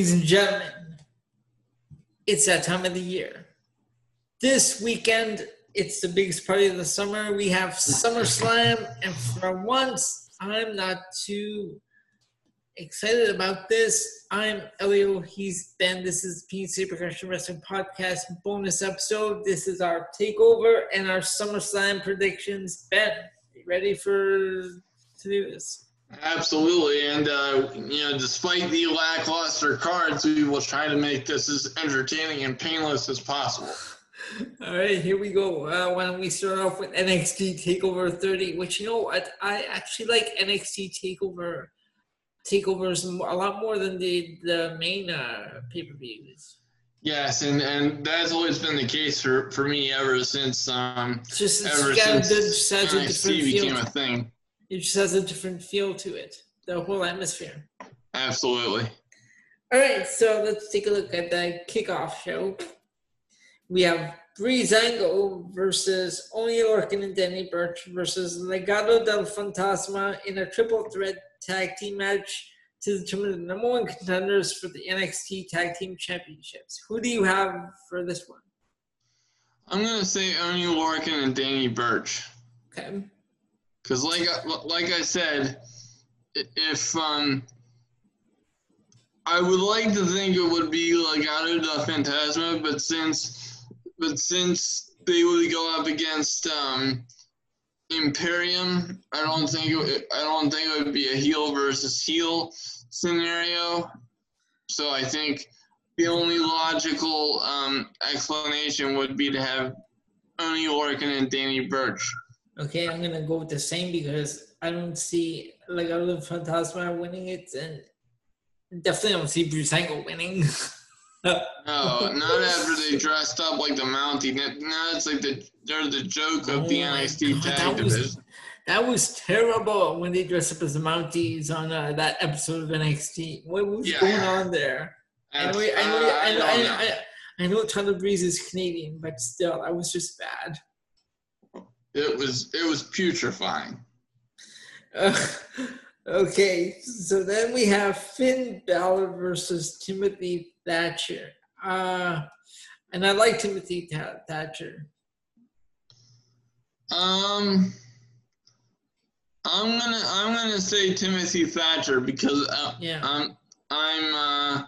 Ladies and gentlemen, it's that time of the year. This weekend, it's the biggest party of the summer. We have SummerSlam, and for once, I'm not too excited about this. I'm Elio. He's Ben. This is PNC Progression Wrestling Podcast bonus episode. This is our takeover and our SummerSlam predictions. Ben, ready for to do this? Absolutely, and uh, you know, despite the lackluster cards, we will try to make this as entertaining and painless as possible. All right, here we go. Uh, why don't we start off with NXT Takeover 30? Which you know what, I actually like NXT Takeover takeovers a lot more than the the main uh, pay per views. Yes, and, and that's always been the case for, for me ever since um just ever since just has a different NXT became a thing. It just has a different feel to it. The whole atmosphere. Absolutely. All right, so let's take a look at the kickoff show. We have Breezango versus Oni Lorcan and Danny Burch versus Legado del Fantasma in a triple threat tag team match to determine the number one contenders for the NXT Tag Team Championships. Who do you have for this one? I'm gonna say Oni Lorcan and Danny Burch. Okay. Because like I- like I said, if um, I would like to think it would be Legado del Fantasma, but since but since they would go up against um, Imperium, I don't think it, I don't think it would be a heel versus heel scenario. So I think the only logical um, explanation would be to have Oni Lorcan and Danny Burch. Okay, I'm gonna go with the same because I don't see Legado del Fantasma winning it, and definitely don't see Breezango winning. No, not after they dressed up like the Mountie. Now it's like the they're the joke of the Oh my NXT God, tag that was- division. That was terrible when they dressed up as the Mounties on uh, that episode of NXT. What was Yeah. going on there? I know, I know, Uh, I know, I, don't know. I, I know Tyler Breeze is Canadian, but still, I was just bad. It was it was putrefying. Uh, okay, so then we have Finn Balor versus Timothy Thatcher. Uh, and I like Timothy Tha- Thatcher. Um, I'm gonna I'm gonna say Timothy Thatcher because uh, Yeah. I'm I'm uh,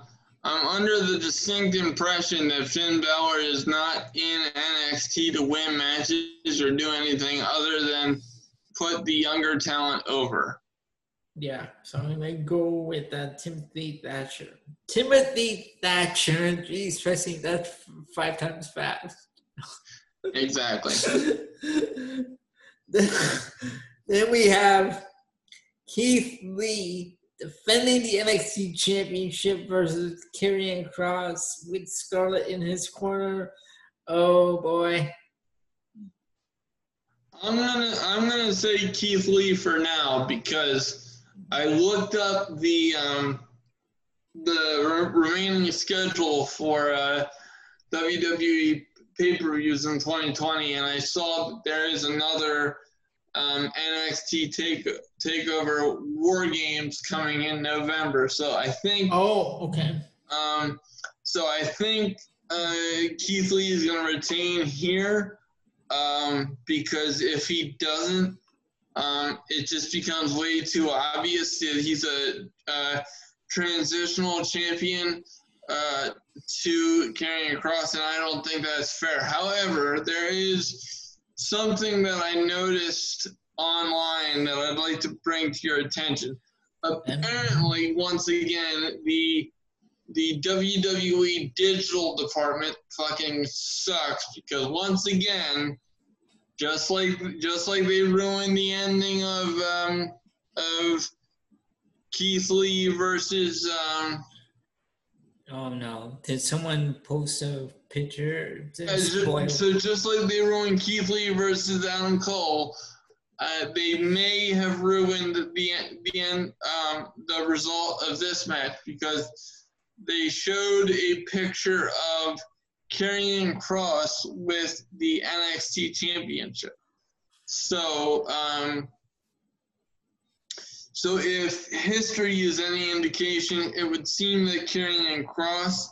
I'm under the distinct impression that Finn Balor is not in NXT to win matches or do anything other than put the younger talent over. Yeah, so I'm gonna go with uh, Timothy Thatcher. Timothy Thatcher. Geez, pressing that five times fast. Exactly. then we have Keith Lee defending the NXT Championship versus Karrion Kross with Scarlett in his corner. Oh boy. I'm gonna I'm gonna say Keith Lee for now because I looked up the um, the re- remaining schedule for uh, WWE pay per views in 2020, and I saw there is another um, NXT take takeover War Games coming in November. So I think Oh, okay. um, so I think uh, Keith Lee is going to retain here um, because if he doesn't, um, it just becomes way too obvious that he's a, uh transitional champion uh, to Karrion Kross, and I don't think that's fair. However, there is something that I noticed online that I'd like to bring to your attention. Apparently, once again, the the WWE digital department fucking sucks because once again, just like just like they ruined the ending of um, of Keith Lee versus um, Oh no. Did someone post a picture to uh, ju- spoil? so just like they ruined Keith Lee versus Adam Cole, uh, they may have ruined the the end um, the result of this match because they showed a picture of Karrion Kross with the NXT Championship. So um, So if history is any indication, it would seem that Karrion Kross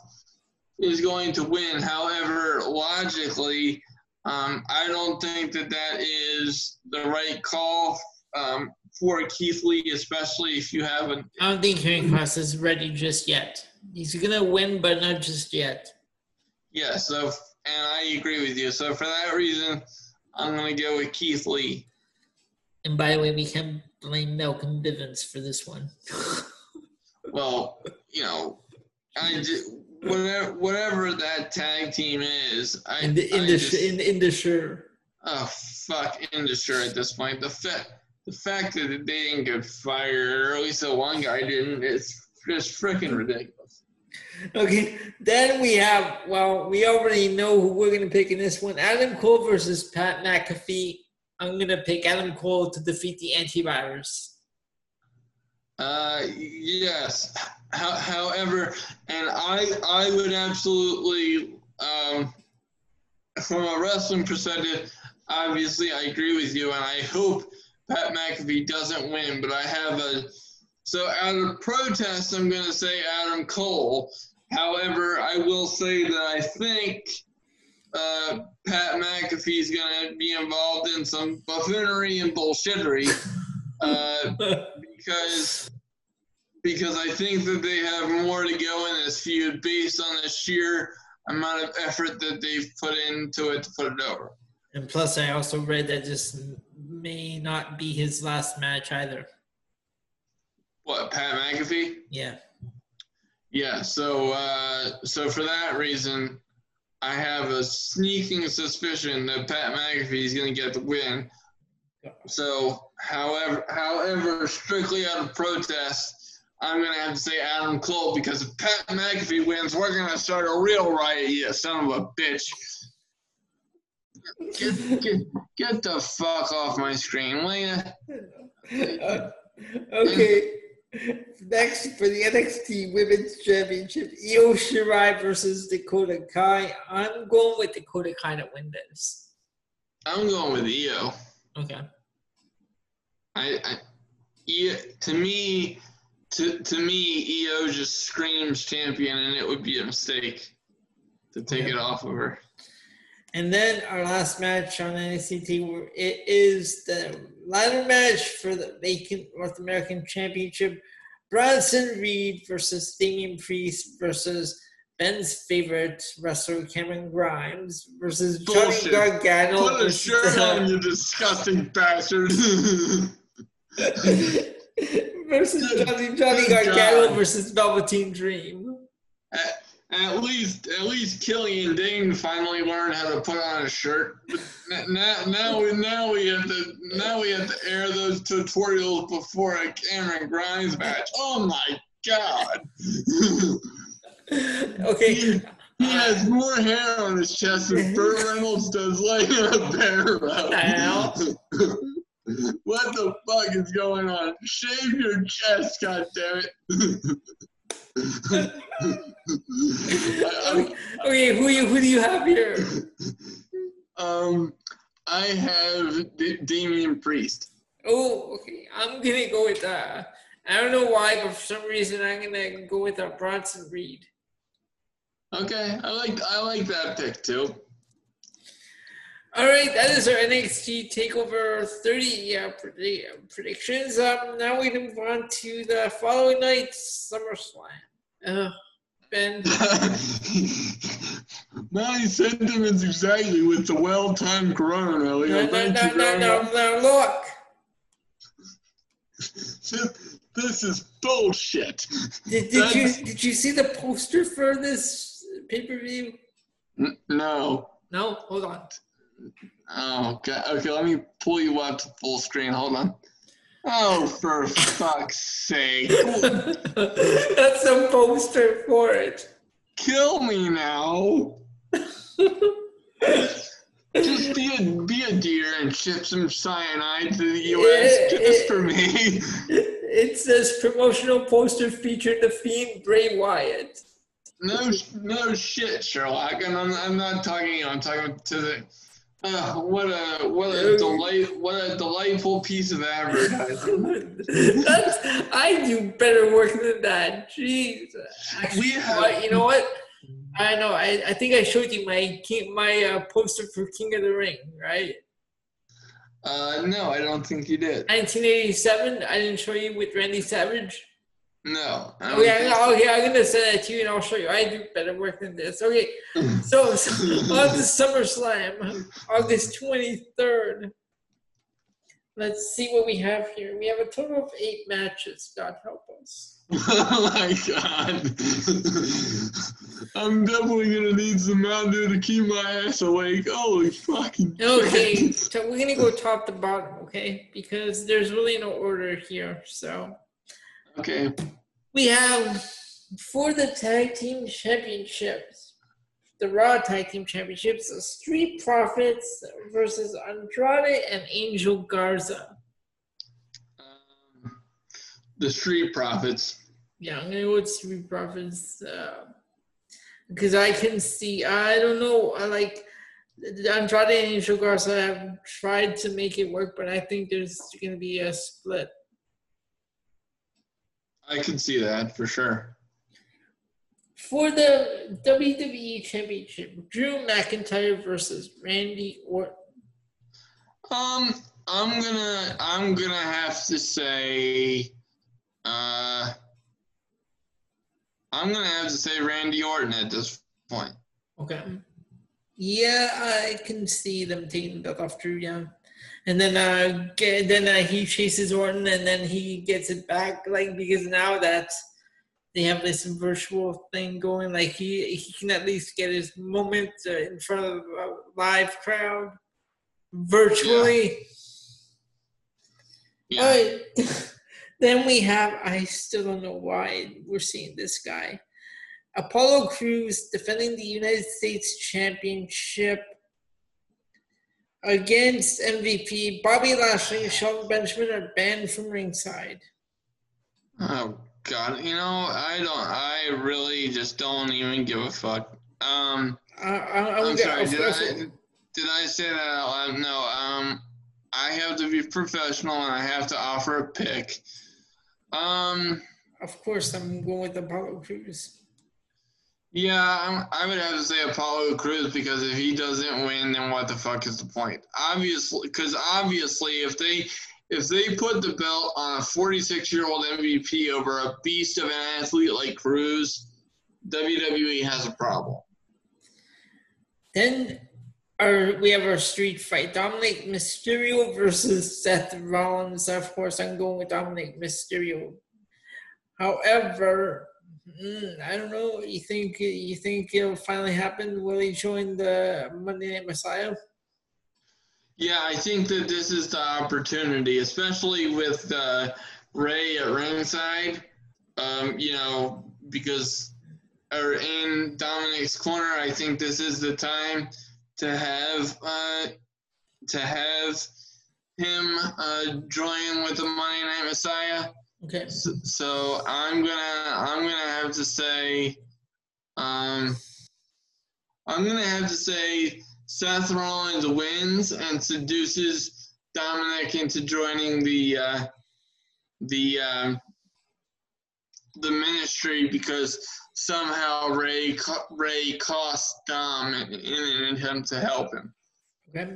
is going to win. However, logically, um, I don't think that that is the right call um, for Keith Lee, especially if you haven't. I don't think Karrion Kross is ready just yet. He's gonna win, but not just yet. Yeah, so and I agree with you. So for that reason, I'm gonna go with Keith Lee. And by the way, we can blame Malcolm Bivens for this one. well, you know, I just, whatever whatever that tag team is, I in the in I the just, in, in the sure. oh fuck Indus Sher at this point. The fact the fact that they didn't get fired, or at least the one guy didn't, it's just freaking ridiculous. Okay, then we have well, we already know who we're gonna pick in this one. Adam Cole versus Pat McAfee. I'm gonna pick Adam Cole to defeat the antivirus. Uh, yes. How, however, and I I would absolutely um, from a wrestling perspective, obviously I agree with you, and I hope Pat McAfee doesn't win. But I have a so out of protest, I'm going to say Adam Cole. However, I will say that I think uh, Pat McAfee is going to be involved in some buffoonery and bullshittery uh, because because I think that they have more to go in this feud based on the sheer amount of effort that they've put into it to put it over. And plus, I also read that this may not be his last match either. What Pat McAfee? Yeah. Yeah. So uh, so for that reason, I have a sneaking suspicion that Pat McAfee is going to get the win. So, however, however, strictly out of protest, I'm going to have to say Adam Cole because if Pat McAfee wins, we're going to start a real riot, you son of a bitch. Get, get, get the fuck off my screen, will? Uh, okay. Next for the NXT Women's Championship, Io Shirai versus Dakota Kai. I'm going with Dakota Kai to win this. I'm going with Io. Okay. I, I to me, to to me, Io just screams champion, and it would be a mistake to take Okay. it off of her. And then our last match on NXT, it is the ladder match for the vacant North American Championship. Bronson Reed versus Damian Priest versus Ben's favorite wrestler Cameron Grimes versus Johnny Bullshit. Gargano. Put a shirt on, you disgusting bastard. versus Johnny, Johnny Gargano God. versus Velveteen Dream. at, at least, at least Killian Dain finally learned how to put on a shirt. But now, now we now we have to now we have to air those tutorials before a Cameron Grimes match. Oh my god! Okay, he, he has more hair on his chest than Burt Reynolds does laying a bear. What the fuck is going on? Shave your chest, goddammit. okay, okay, who you who do you have here? um, I have D- Damian Priest. Oh, okay. I'm gonna go with uh I don't know why, but for some reason I'm gonna go with uh, Bronson Reed. Okay, I like I like that pick too. All right, that is our NXT Takeover 30 uh, predi- predictions. Um, now we can move on to the following night, SummerSlam. Uh, Ben, My sentiments exactly with the well-timed Corona, no, Elio. no, Thank no, no, no, no, look. This, this is bullshit. Did, did you did you see the poster for this pay per view? No. No, hold on. Oh, okay. Okay, let me pull you up to full screen. Hold on. Oh, for fuck's sake. That's a poster for it. Kill me now. Just be a, be a deer and ship some cyanide to the U.S. just for me. It says promotional poster featuring the Fiend Bray Wyatt. No, no shit, Sherlock. And I'm, I'm not talking. I'm talking to the Uh, what a what a delight what a delightful piece of advertising. That's I do better work than that. Jeez. We have- you know what? I know. I, I think I showed you my king, my uh, poster for King of the Ring, right? Uh, no, I don't think you did. 1987. I didn't show you with Randy Savage. No. I oh, Okay, think oh, I- okay, I'm gonna send that to you, and I'll show you. I do better work than this. Okay, so, so on to SummerSlam, August 23rd. Let's see what we have here. We have a total of eight matches. God help us. oh my god. I'm definitely gonna need some Mountain Dew to keep my ass awake. Holy fucking Okay, so we're gonna go top to bottom, okay? Because there's really no order here. So Okay. we have for the tag team championships, the Raw tag team championships, the Street Profits versus Andrade and Angel Garza. Um, the Street Profits. Yeah, I'm gonna go with Street Profits uh, because I can see. I don't know. I like Andrade and Angel Garza have tried to make it work, but I think there's gonna be a split. I can see that for sure. For the WWE Championship, Drew McIntyre versus Randy Orton. Um, I'm gonna I'm gonna have to say, uh, I'm gonna have to say Randy Orton at this point. Okay. Yeah, I can see them taking that off Drew. Yeah, and then uh, get, then uh, he chases Orton, and then he gets it back. Like because now that they have this virtual thing going, like he he can at least get his moment uh, in front of a live crowd virtually. Yeah. Right. then we have, I still don't know why we're seeing this guy. Apollo Crews defending the United States Championship against MVP. Bobby Lashley and Shelton Benjamin are banned from ringside. Oh God, you know I don't. I really just don't even give a fuck. Um, I, I, I'm I'm, sorry. Did I did I say that out loud? No. Um, I have to be professional and I have to offer a pick. Um, of course, I'm going with Apollo Crews. Yeah, I would have to say Apollo Crews because if he doesn't win, then what the fuck is the point? Obviously, because obviously, if they if they put the belt on a 46 year old MVP over a beast of an athlete like Crews, WWE has a problem. Then our we have our street fight: Dominik Mysterio versus Seth Rollins. Of course, I'm going with Dominik Mysterio. However, mm, I don't know. You think you think it'll finally happen? Will he join the Monday Night Messiah? Yeah, I think that this is the opportunity, especially with uh, Rey at ringside. Um, you know, because or in Dominik's corner, I think this is the time to have uh, to have him uh, join with the Monday Night Messiah. Okay. So, so I'm gonna I'm gonna have to say, um, I'm gonna have to say Seth Rollins wins and seduces Dominik into joining the uh, the um, the ministry because somehow Rey Rey cost Dom in, in an attempt to help him. Okay.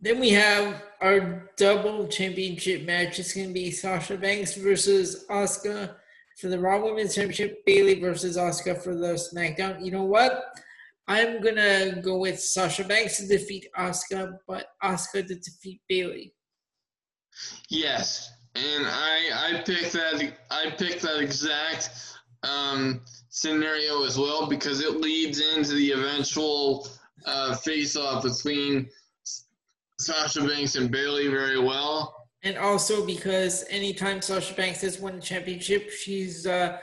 Then we have our double championship match. It's going to be Sasha Banks versus Asuka for the Raw Women's Championship. Bayley versus Asuka for the SmackDown. You know what? I'm gonna go with Sasha Banks to defeat Asuka, but Asuka to defeat Bayley. Yes, and I I picked that I picked that exact um, scenario as well because it leads into the eventual uh, face off between Sasha Banks and Bayley very well. And also because anytime Sasha Banks has won a championship, she's uh,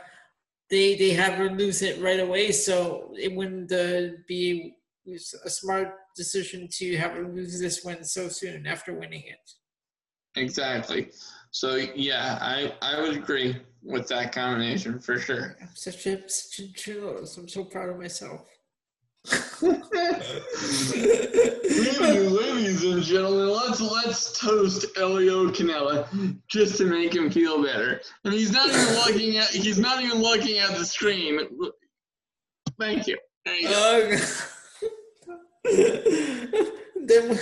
they they have her lose it right away. So it wouldn't uh, be a smart decision to have her lose this one so soon after winning it. Exactly. So yeah, I I would agree with that combination for sure. I'm such a such a chillos. I'm so proud of myself. Ladies, and gentlemen, let's let's toast Elio Canella just to make him feel better. And he's not even looking at he's not even looking at the screen. Thank you. There you go. Uh, then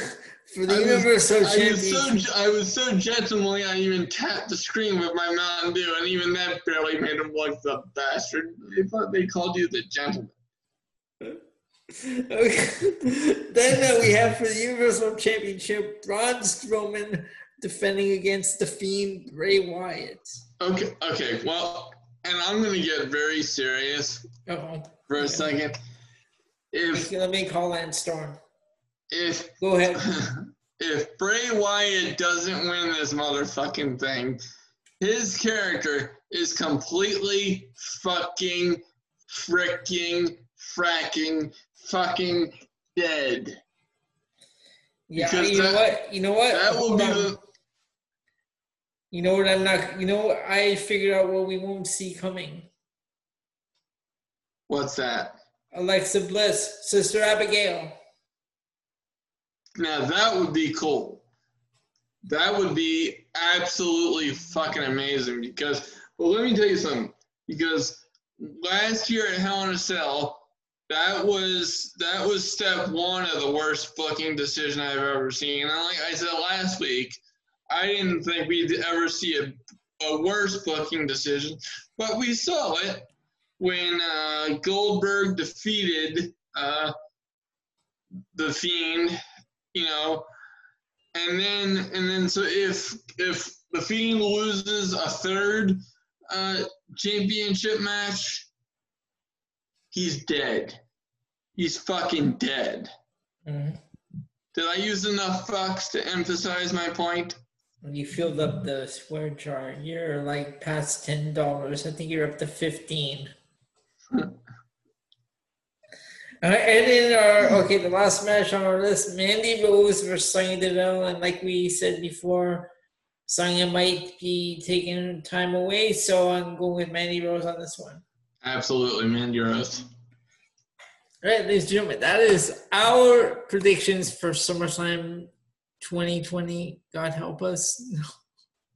for the I was- I was so I was so gentlemanly I even tapped the screen with my Mountain Dew, and even that barely made him look the bastard. They thought they called you the gentleman. Okay. then uh, we have for the Universal Championship, Braun Strowman defending against the Fiend Bray Wyatt. Okay, okay. Well, and I'm gonna get very serious Uh-oh. for a second. If let me call Lance Storm. if Go ahead. if Bray Wyatt doesn't win this motherfucking thing, his character is completely fucking freaking fracking fucking dead. Yeah, Because you know what? You know what? That will Hold be on. the You know what? I'm not. You know what? I figured out what we won't see coming. what's that? Alexa Bliss, Sister Abigail. Now that would be cool. That would be absolutely fucking amazing because well let me tell you something. Because last year at Hell in a Cell, that was that was step one of the worst booking decision I've ever seen. And like I said last week, I didn't think we'd ever see a, a worse booking decision, but we saw it when uh, Goldberg defeated uh, the Fiend you know, and then and then so if if the Fiend loses a third uh, championship match, he's dead. He's fucking dead. Mhm. Did I use enough fucks to emphasize my point? You filled up the swear jar. You're like past ten dollars. I think you're up to fifteen. Right, and in our okay, the last match on our list, Mandy Rose versus Sonya Deville, and like we said before, Sonya might be taking time away, so I'm going with Mandy Rose on this one. Absolutely, Mandy us. All right, ladies and gentlemen, that is our predictions for SummerSlam 2020. God help us.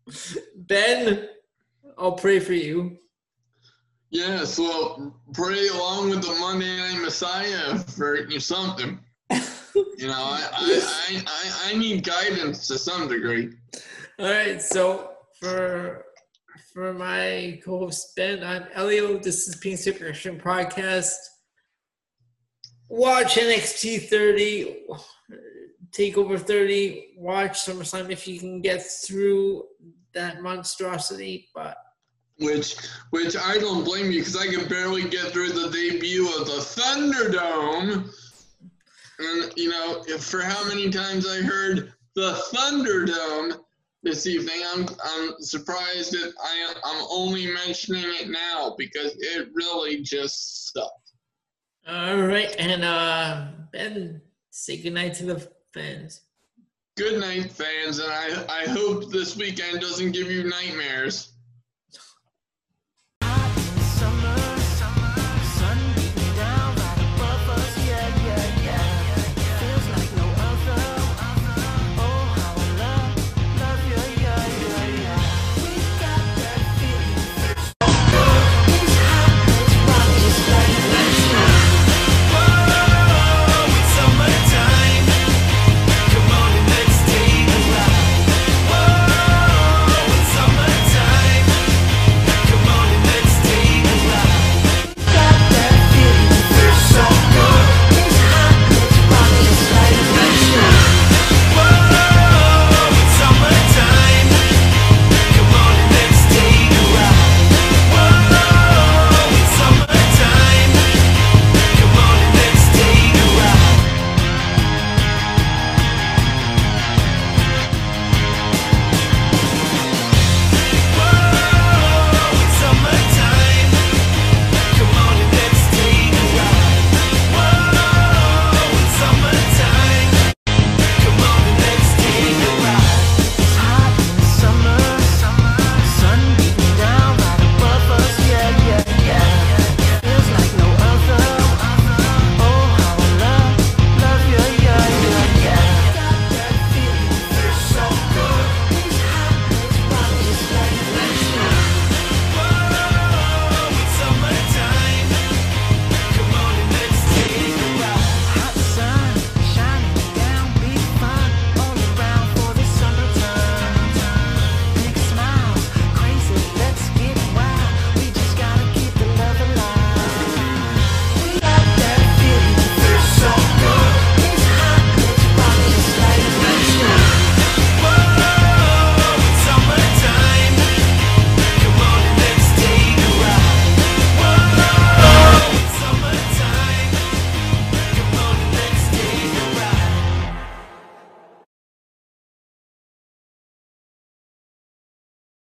Ben, I'll pray for you. Yes, well, pray along with the Monday Night Messiah for something. You know, I, I, I, I, need guidance to some degree. All right, so for for my co-host Ben, I'm Elio. This is Pink Superstition Podcast. Watch NXT 30, Takeover 30. Watch SummerSlam if you can get through that monstrosity. But Which, which I don't blame you because I could barely get through the debut of the Thunderdome. And you know, for how many times I heard the Thunderdome this evening, I'm I'm surprised that I I'm only mentioning it now because it really just sucked. All right, and uh, Ben, say goodnight to the fans. Good night, fans, and I I hope this weekend doesn't give you nightmares.